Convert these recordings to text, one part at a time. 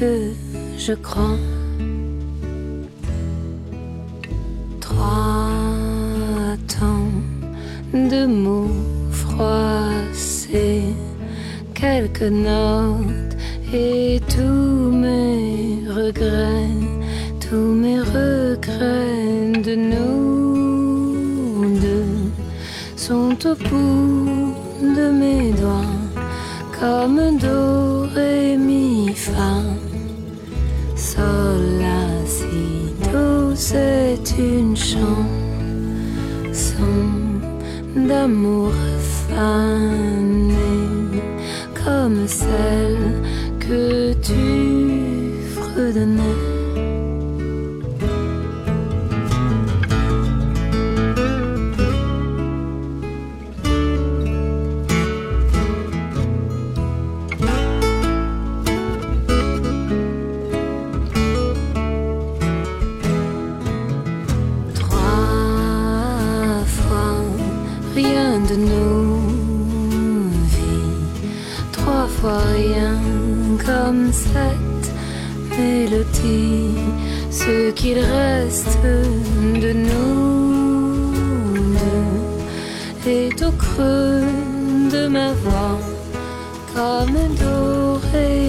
je crois. Trois temps de mots froissés, quelques notes et tous mes regrets, tous mes regrets de nous sont au bout de mes doigts comme do, ré, mi, fa. C'est une chanson d'amour fanée comme celle me voir comme doré.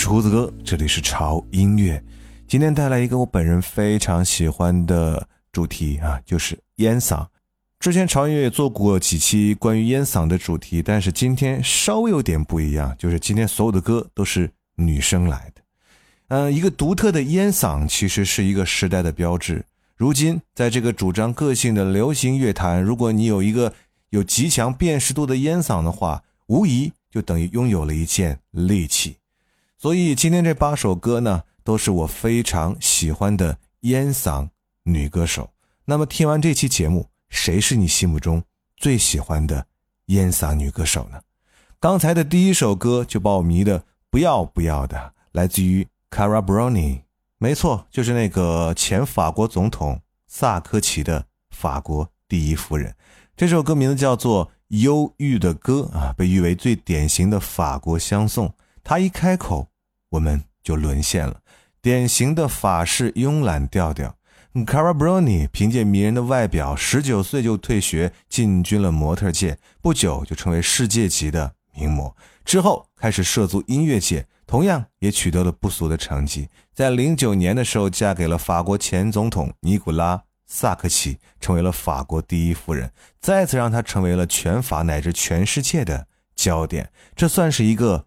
是胡子哥，这里是潮音乐。今天带来一个我本人非常喜欢的主题啊，就是烟嗓。之前潮音乐也做过几期关于烟嗓的主题，但是今天稍微有点不一样，就是今天所有的歌都是女生来的。嗯，一个独特的烟嗓其实是一个时代的标志。如今，在这个主张个性的流行乐坛，如果你有一个有极强辨识度的烟嗓的话，无疑。就等于拥有了一件利器，所以今天这八首歌呢，都是我非常喜欢的烟嗓女歌手。那么听完这期节目，谁是你心目中最喜欢的烟嗓女歌手呢？刚才的第一首歌就把我迷的不要不要的，来自于 Cara Bruni，没错，就是那个前法国总统萨科齐的法国第一夫人。这首歌名字叫做《忧郁的歌》啊，被誉为最典型的法国相送。他一开口，我们就沦陷了，典型的法式慵懒调调。Cara Bruni 凭借迷人的外表，十九岁就退学，进军了模特界，不久就成为世界级的名模。之后开始涉足音乐界，同样也取得了不俗的成绩。在零九年的时候，嫁给了法国前总统尼古拉。萨克齐成为了法国第一夫人，再次让她成为了全法乃至全世界的焦点。这算是一个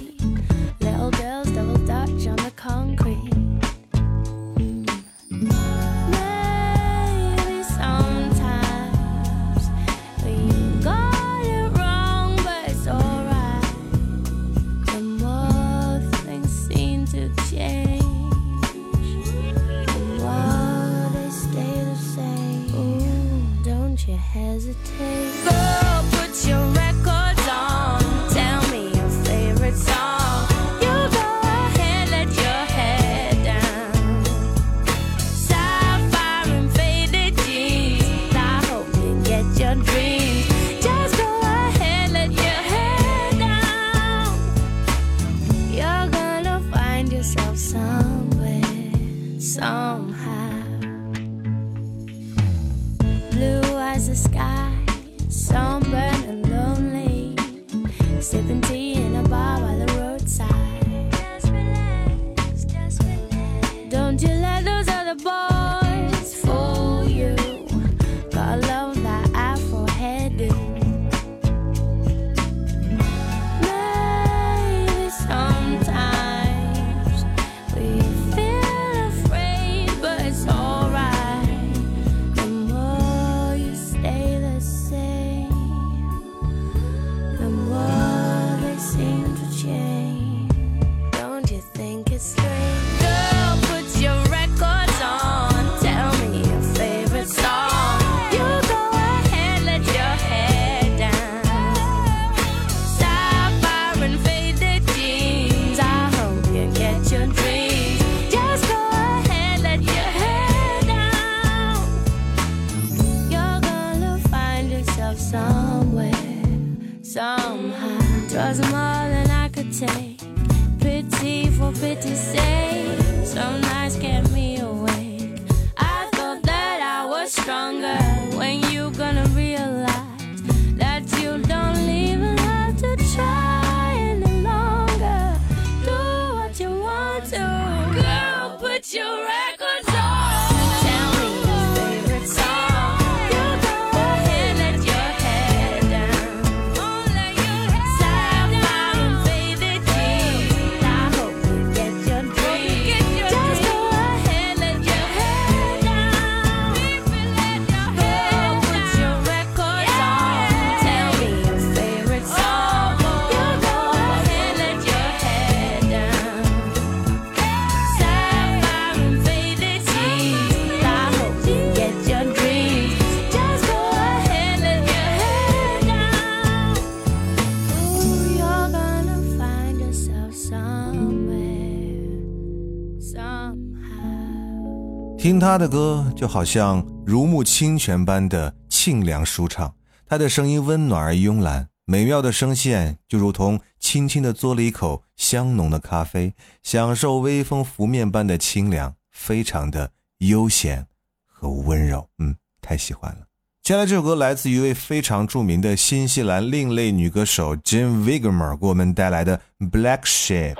听他的歌，就好像如沐清泉般的清凉舒畅。他的声音温暖而慵懒，美妙的声线就如同轻轻的嘬了一口香浓的咖啡，享受微风拂面般的清凉，非常的悠闲和温柔。嗯，太喜欢了。接下来这首歌来自一位非常著名的新西兰另类女歌手 Jane Vigemer 给我们带来的《Black Sheep》。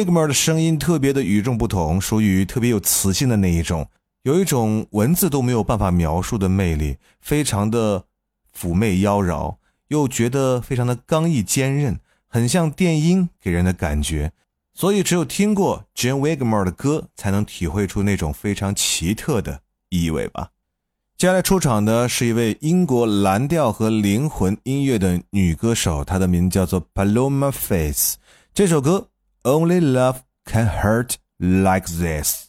Wigmore 的声音特别的与众不同，属于特别有磁性的那一种，有一种文字都没有办法描述的魅力，非常的妩媚妖娆，又觉得非常的刚毅坚韧，很像电音给人的感觉。所以只有听过 Jim Wigmore 的歌，才能体会出那种非常奇特的意味吧。接下来出场的是一位英国蓝调和灵魂音乐的女歌手，她的名字叫做 Paloma Faith。这首歌。Only love can hurt like this。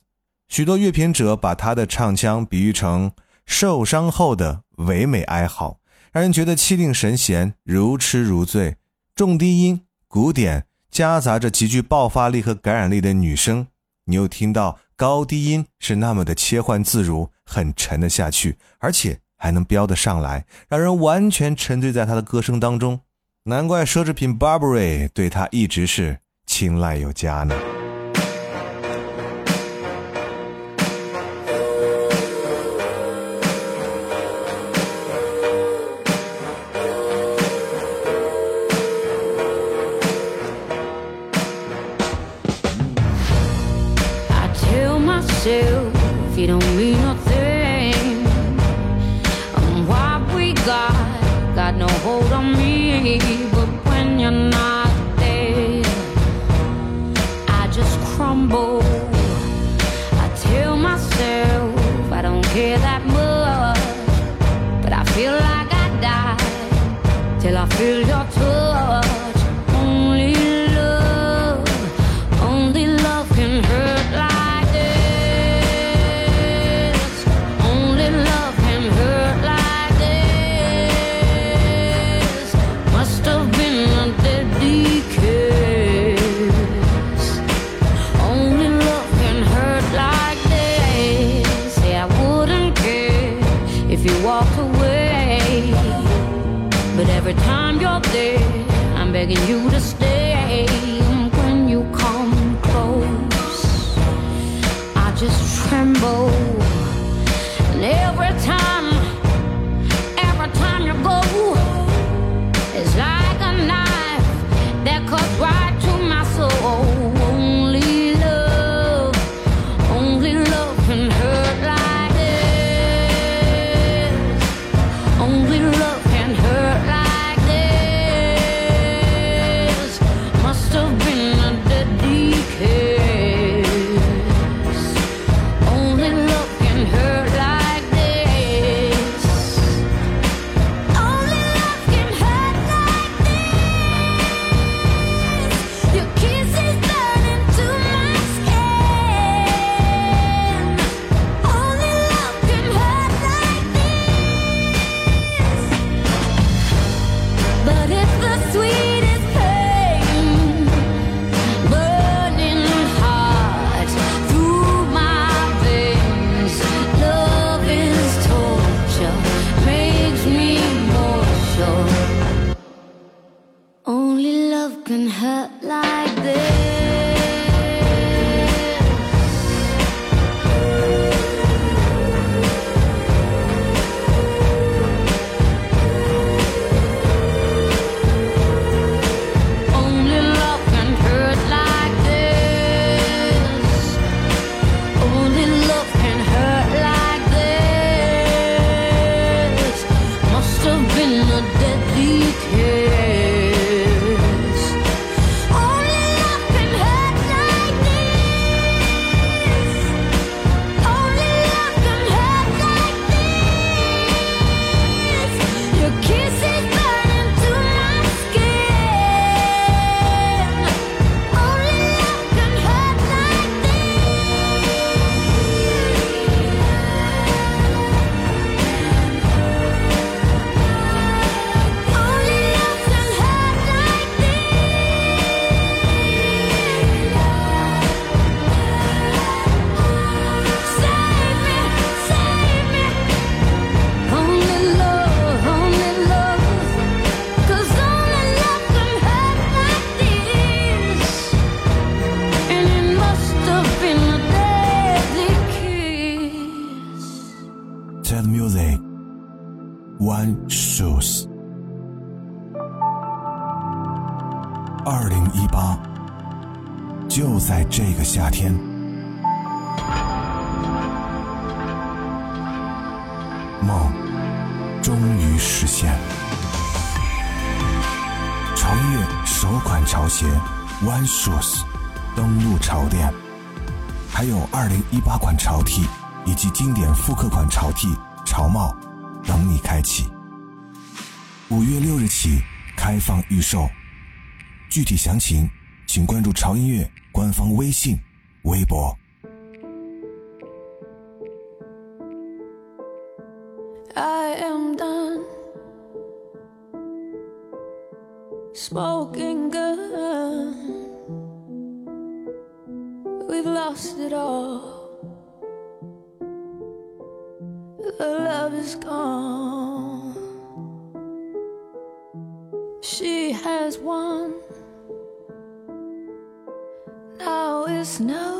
许多乐评者把他的唱腔比喻成受伤后的唯美哀嚎，让人觉得气定神闲、如痴如醉。重低音、鼓点夹杂着极具爆发力和感染力的女声，你又听到高低音是那么的切换自如，很沉得下去，而且还能飙得上来，让人完全沉醉在他的歌声当中。难怪奢侈品 Burberry 对他一直是。青睐有加呢。every time you're there, I'm begging you to stay. 2018款潮 T 以及经典复刻款潮 T、潮帽等你开启。五月六日起开放预售，具体详情请关注潮音乐官方微信、微博。I am done smoking gun. We've lost it all. The love is gone. She has won. Now it's no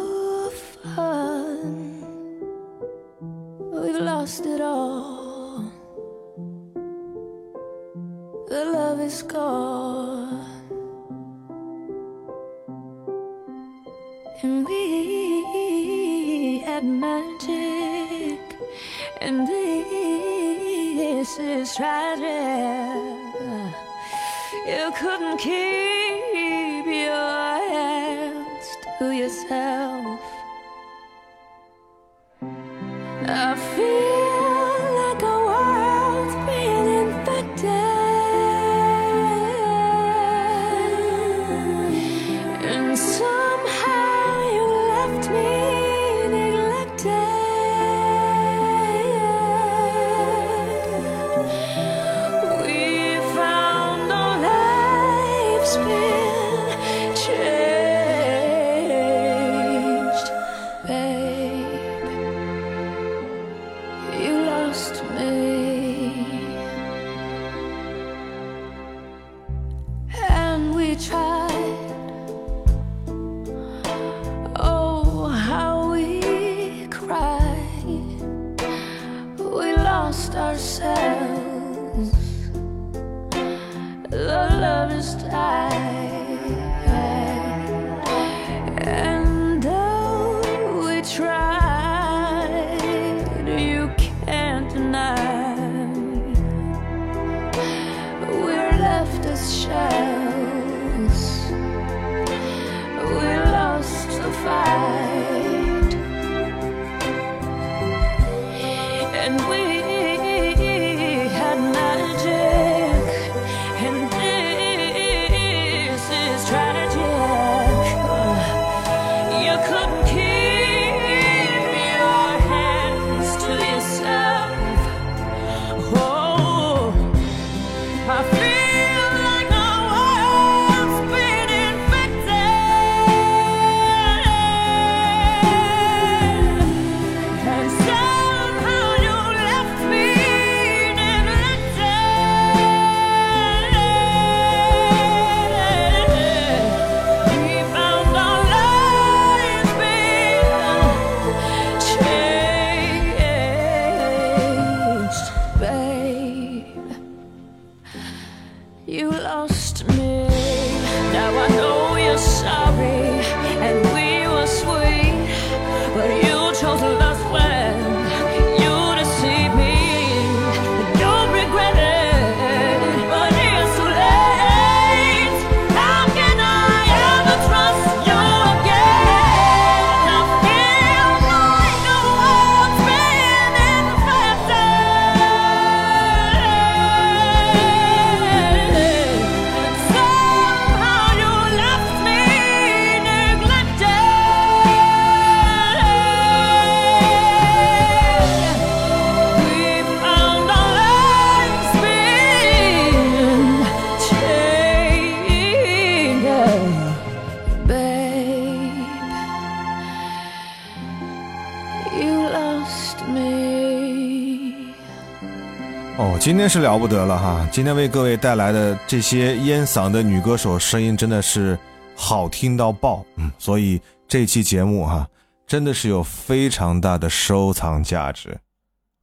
今天是了不得了哈！今天为各位带来的这些烟嗓的女歌手，声音真的是好听到爆，嗯，所以这期节目哈，真的是有非常大的收藏价值。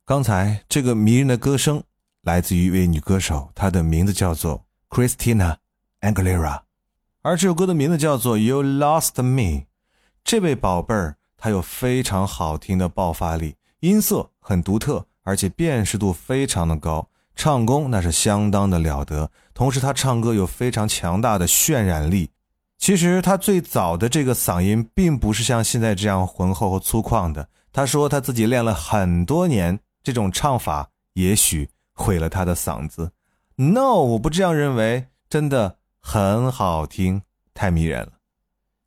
刚才这个迷人的歌声来自于一位女歌手，她的名字叫做 Christina Aguilera。而这首歌的名字叫做《You Lost Me》。这位宝贝儿，她有非常好听的爆发力，音色很独特，而且辨识度非常的高，唱功那是相当的了得。同时，她唱歌有非常强大的渲染力。其实，她最早的这个嗓音并不是像现在这样浑厚和粗犷的。她说，她自己练了很多年，这种唱法也许毁了她的嗓子。No，我不这样认为，真的。很好听，太迷人了。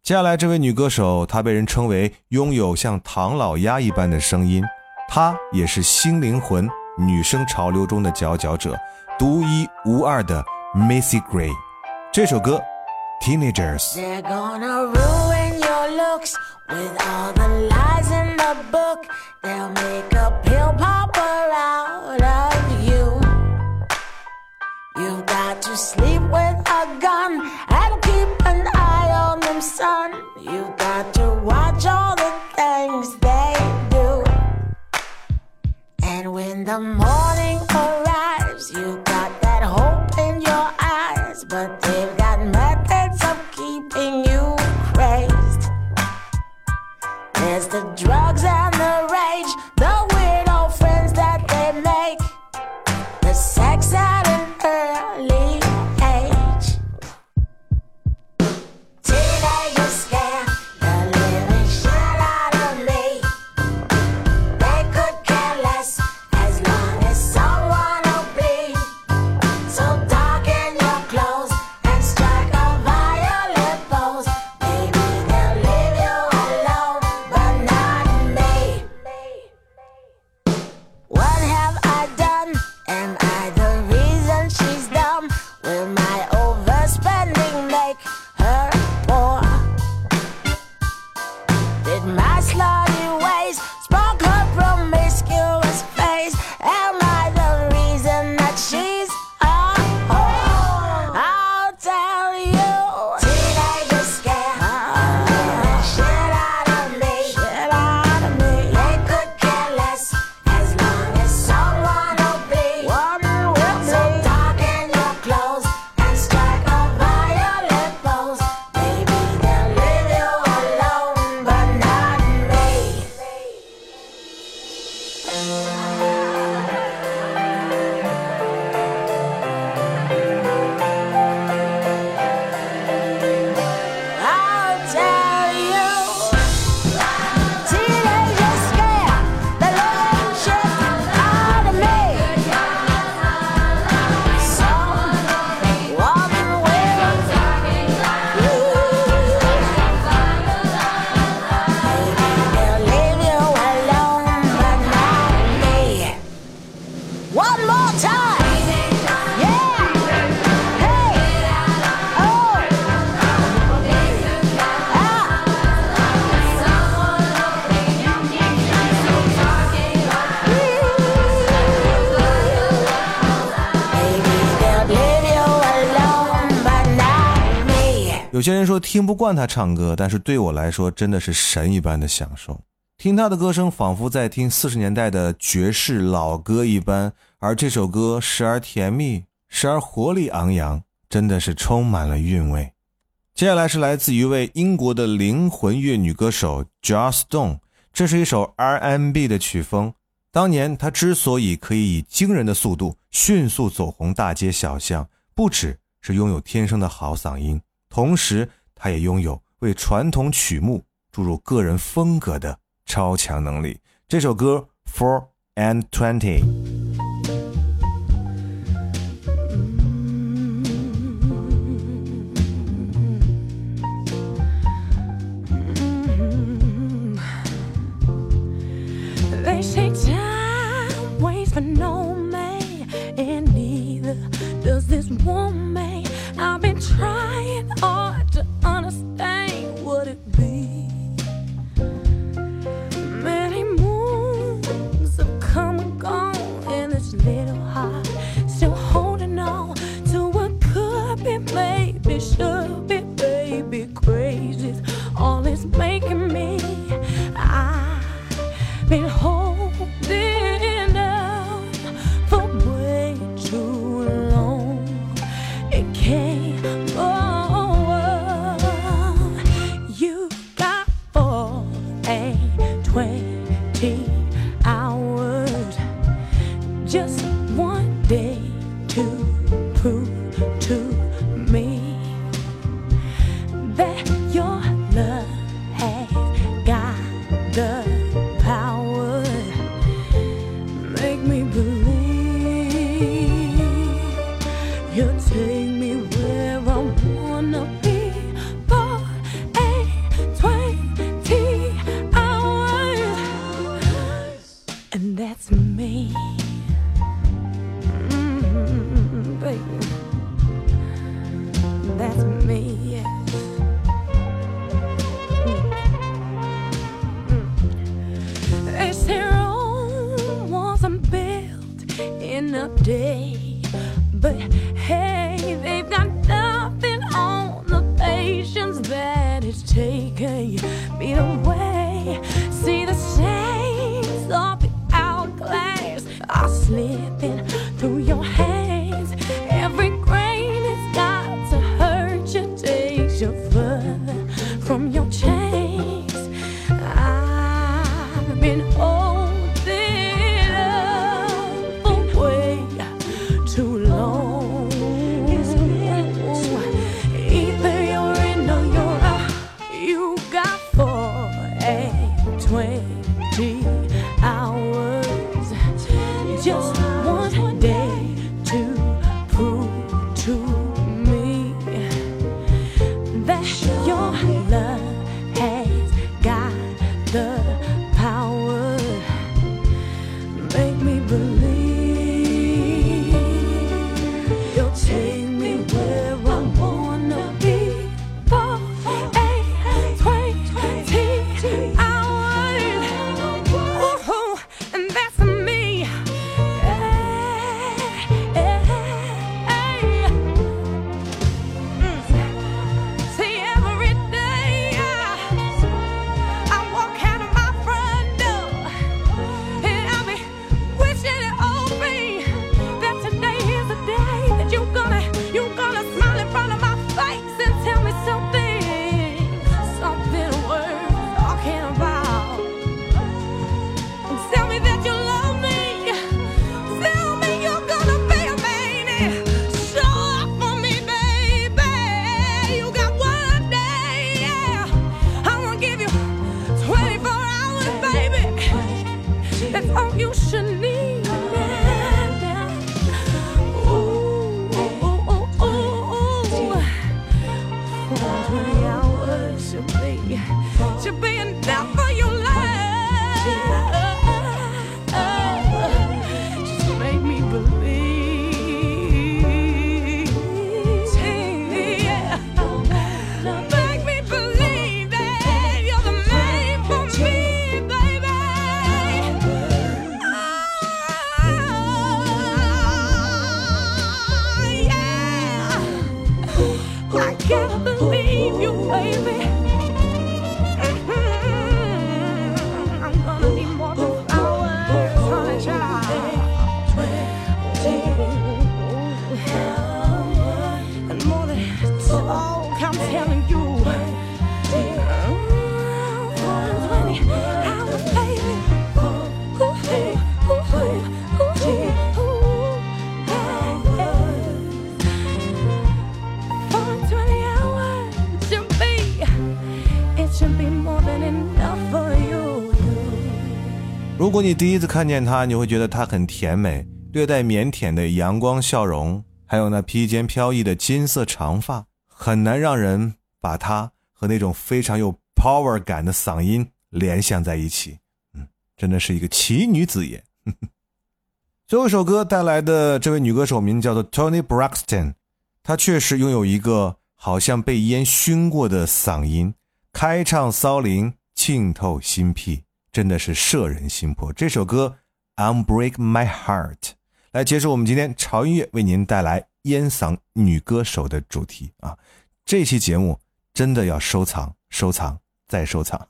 接下来这位女歌手，她被人称为拥有像唐老鸭一般的声音，她也是新灵魂女声潮流中的佼佼者，独一无二的 Macy Gray。这首歌《Teenagers》。to sleep with a gun and keep an eye on them, son. You got to watch all the things the morning 有些人说听不惯他唱歌，但是对我来说真的是神一般的享受。听他的歌声，仿佛在听四十年代的爵士老歌一般，而这首歌时而甜蜜，时而活力昂扬，真的是充满了韵味。接下来是来自一位英国的灵魂乐女歌手 Joss Stone，这是一首 R&B 的曲风。当年她之所以可以以惊人的速度迅速走红大街小巷，不只是拥有天生的好嗓音，同时他也拥有为传统曲目注入个人风格的超强能力。这首歌《Four and Twenty》。一样 Just 如果你第一次看见她，你会觉得她很甜美，略带腼腆的阳光笑容，还有那披肩飘逸的金色长发，很难让人把她和那种非常有 power 感的嗓音联想在一起。嗯，真的是一个奇女子也。最后一首歌带来的这位女歌手名叫做 Tony Braxton，她确实拥有一个好像被烟熏过的嗓音，开唱骚灵，沁透心脾，真的是摄人心魄。这首歌《Unbreak My Heart》来结束我们今天潮音乐为您带来烟嗓女歌手的主题啊！这期节目真的要收藏、收藏再收藏。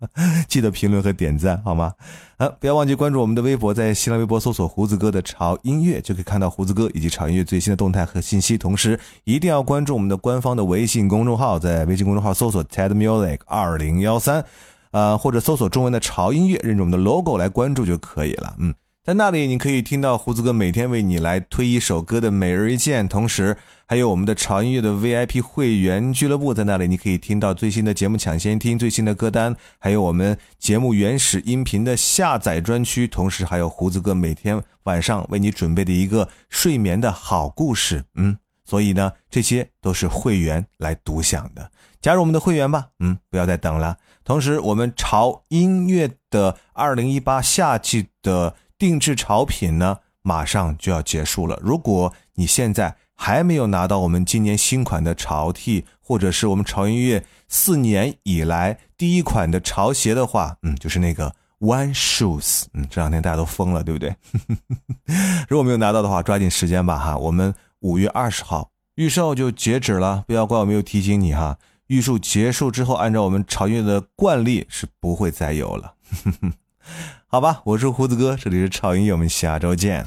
记得评论和点赞好吗？啊，不要忘记关注我们的微博，在新浪微博搜索“胡子哥的潮音乐”，就可以看到胡子哥以及潮音乐最新的动态和信息。同时，一定要关注我们的官方的微信公众号，在微信公众号搜索 “TED Music 二零幺三”，呃，或者搜索中文的“潮音乐”，认准我们的 logo 来关注就可以了。嗯，在那里，你可以听到胡子哥每天为你来推一首歌的每日一见，同时还有我们的潮音乐的 VIP 会员俱乐部，在那里你可以听到最新的节目抢先听、最新的歌单，还有我们节目原始音频的下载专区，同时还有胡子哥每天晚上为你准备的一个睡眠的好故事。嗯，所以呢，这些都是会员来独享的。加入我们的会员吧，嗯，不要再等了。同时，我们潮音乐的二零一八夏季的。定制潮品呢，马上就要结束了。如果你现在还没有拿到我们今年新款的潮 T，或者是我们潮音乐四年以来第一款的潮鞋的话，嗯，就是那个 One Shoes，嗯，这两天大家都疯了，对不对？如果没有拿到的话，抓紧时间吧，哈，我们五月二十号预售就截止了，不要怪我没有提醒你哈。预售结束之后，按照我们潮音乐的惯例是不会再有了。好吧，我是胡子哥，这里是超音乐，我们下周见。